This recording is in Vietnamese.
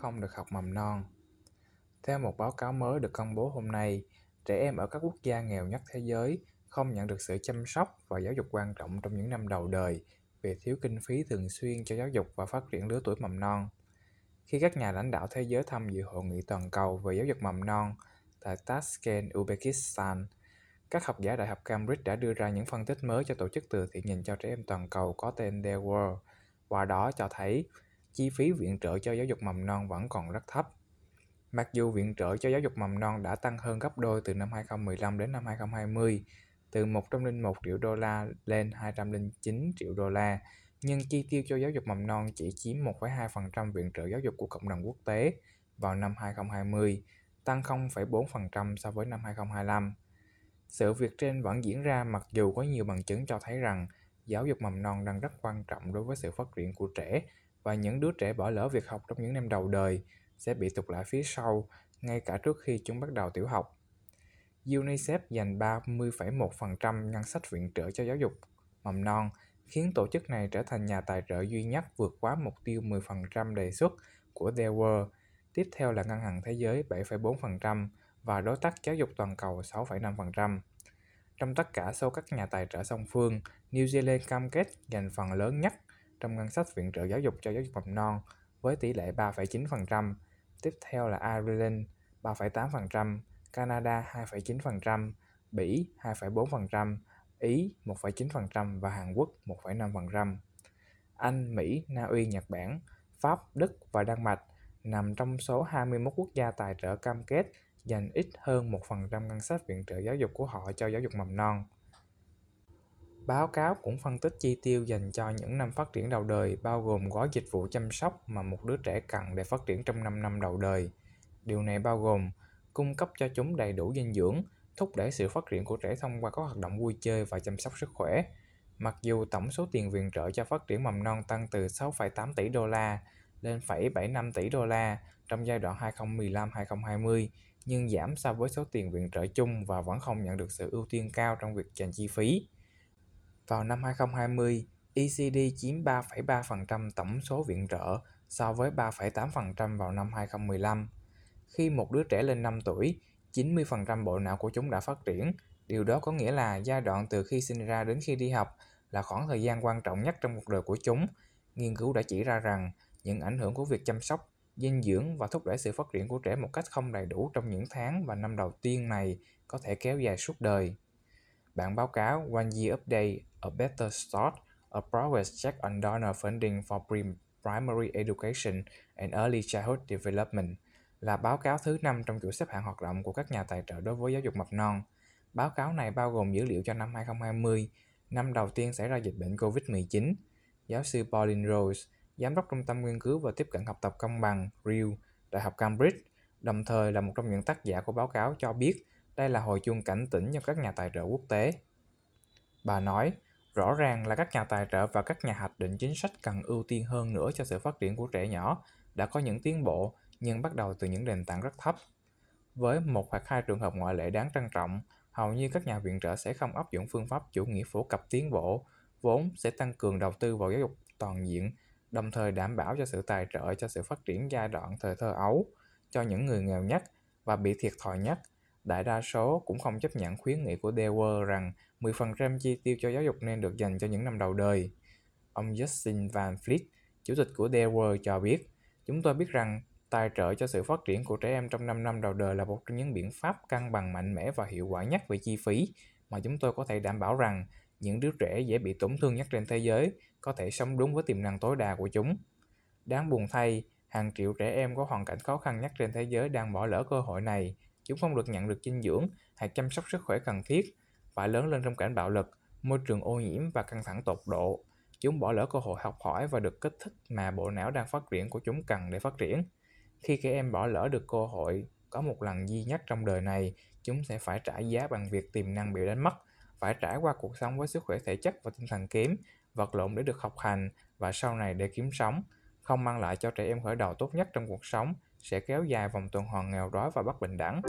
không được học mầm non. Theo một báo cáo mới được công bố hôm nay, trẻ em ở các quốc gia nghèo nhất thế giới không nhận được sự chăm sóc và giáo dục quan trọng trong những năm đầu đời vì thiếu kinh phí thường xuyên cho giáo dục và phát triển lứa tuổi mầm non. Khi các nhà lãnh đạo thế giới tham dự hội nghị toàn cầu về giáo dục mầm non tại Tashkent, Uzbekistan, các học giả Đại học Cambridge đã đưa ra những phân tích mới cho tổ chức từ thiện dành cho trẻ em toàn cầu có tên The World. Qua đó cho thấy chi phí viện trợ cho giáo dục mầm non vẫn còn rất thấp. Mặc dù viện trợ cho giáo dục mầm non đã tăng hơn gấp đôi từ năm 2015 đến năm 2020, từ 101 triệu đô la lên 209 triệu đô la, nhưng chi tiêu cho giáo dục mầm non chỉ chiếm 1,2% viện trợ giáo dục của cộng đồng quốc tế vào năm 2020, tăng 0,4% so với năm 2025. Sự việc trên vẫn diễn ra mặc dù có nhiều bằng chứng cho thấy rằng giáo dục mầm non đang rất quan trọng đối với sự phát triển của trẻ và những đứa trẻ bỏ lỡ việc học trong những năm đầu đời sẽ bị tụt lại phía sau ngay cả trước khi chúng bắt đầu tiểu học. UNICEF dành 30,1% ngân sách viện trợ cho giáo dục mầm non, khiến tổ chức này trở thành nhà tài trợ duy nhất vượt quá mục tiêu 10% đề xuất của The World. Tiếp theo là Ngân hàng Thế giới 7,4% và đối tác giáo dục toàn cầu 6,5%. Trong tất cả số các nhà tài trợ song phương, New Zealand cam kết dành phần lớn nhất trong ngân sách viện trợ giáo dục cho giáo dục mầm non với tỷ lệ 3,9%, tiếp theo là Ireland 3,8%, Canada 2,9%, Bỉ 2,4%, Ý 1,9% và Hàn Quốc 1,5%. Anh, Mỹ, Na Uy, Nhật Bản, Pháp, Đức và Đan Mạch nằm trong số 21 quốc gia tài trợ cam kết dành ít hơn 1% ngân sách viện trợ giáo dục của họ cho giáo dục mầm non. Báo cáo cũng phân tích chi tiêu dành cho những năm phát triển đầu đời bao gồm gói dịch vụ chăm sóc mà một đứa trẻ cần để phát triển trong 5 năm đầu đời. Điều này bao gồm cung cấp cho chúng đầy đủ dinh dưỡng, thúc đẩy sự phát triển của trẻ thông qua các hoạt động vui chơi và chăm sóc sức khỏe. Mặc dù tổng số tiền viện trợ cho phát triển mầm non tăng từ 6,8 tỷ đô la lên 7,5 tỷ đô la trong giai đoạn 2015-2020, nhưng giảm so với số tiền viện trợ chung và vẫn không nhận được sự ưu tiên cao trong việc dành chi phí. Vào năm 2020, ECD chiếm 3,3% tổng số viện trợ so với 3,8% vào năm 2015. Khi một đứa trẻ lên 5 tuổi, 90% bộ não của chúng đã phát triển. Điều đó có nghĩa là giai đoạn từ khi sinh ra đến khi đi học là khoảng thời gian quan trọng nhất trong cuộc đời của chúng. Nghiên cứu đã chỉ ra rằng những ảnh hưởng của việc chăm sóc, dinh dưỡng và thúc đẩy sự phát triển của trẻ một cách không đầy đủ trong những tháng và năm đầu tiên này có thể kéo dài suốt đời. Bản báo cáo One Year Update A Better Start, A Progress Check on Donor Funding for Primary Education and Early Childhood Development là báo cáo thứ năm trong chuỗi xếp hạng hoạt động của các nhà tài trợ đối với giáo dục mầm non. Báo cáo này bao gồm dữ liệu cho năm 2020, năm đầu tiên xảy ra dịch bệnh COVID-19. Giáo sư Pauline Rose, giám đốc trung tâm nghiên cứu và tiếp cận học tập công bằng RIU, Đại học Cambridge, đồng thời là một trong những tác giả của báo cáo cho biết đây là hồi chuông cảnh tỉnh cho các nhà tài trợ quốc tế. Bà nói, rõ ràng là các nhà tài trợ và các nhà hoạch định chính sách cần ưu tiên hơn nữa cho sự phát triển của trẻ nhỏ, đã có những tiến bộ nhưng bắt đầu từ những nền tảng rất thấp. Với một hoặc hai trường hợp ngoại lệ đáng trân trọng, hầu như các nhà viện trợ sẽ không áp dụng phương pháp chủ nghĩa phổ cập tiến bộ, vốn sẽ tăng cường đầu tư vào giáo dục toàn diện, đồng thời đảm bảo cho sự tài trợ cho sự phát triển giai đoạn thời thơ ấu cho những người nghèo nhất và bị thiệt thòi nhất. Đại đa số cũng không chấp nhận khuyến nghị của Dewar rằng 10% chi tiêu cho giáo dục nên được dành cho những năm đầu đời. Ông Justin Van Fleet, chủ tịch của Dewar cho biết, chúng tôi biết rằng Tài trợ cho sự phát triển của trẻ em trong 5 năm đầu đời là một trong những biện pháp cân bằng mạnh mẽ và hiệu quả nhất về chi phí mà chúng tôi có thể đảm bảo rằng những đứa trẻ dễ bị tổn thương nhất trên thế giới có thể sống đúng với tiềm năng tối đa của chúng. Đáng buồn thay, hàng triệu trẻ em có hoàn cảnh khó khăn nhất trên thế giới đang bỏ lỡ cơ hội này. Chúng không được nhận được dinh dưỡng hay chăm sóc sức khỏe cần thiết, phải lớn lên trong cảnh bạo lực, môi trường ô nhiễm và căng thẳng tột độ. Chúng bỏ lỡ cơ hội học hỏi và được kích thích mà bộ não đang phát triển của chúng cần để phát triển. Khi các em bỏ lỡ được cơ hội có một lần duy nhất trong đời này, chúng sẽ phải trả giá bằng việc tiềm năng bị đánh mất, phải trải qua cuộc sống với sức khỏe thể chất và tinh thần kém, vật lộn để được học hành và sau này để kiếm sống, không mang lại cho trẻ em khởi đầu tốt nhất trong cuộc sống, sẽ kéo dài vòng tuần hoàn nghèo đói và bất bình đẳng.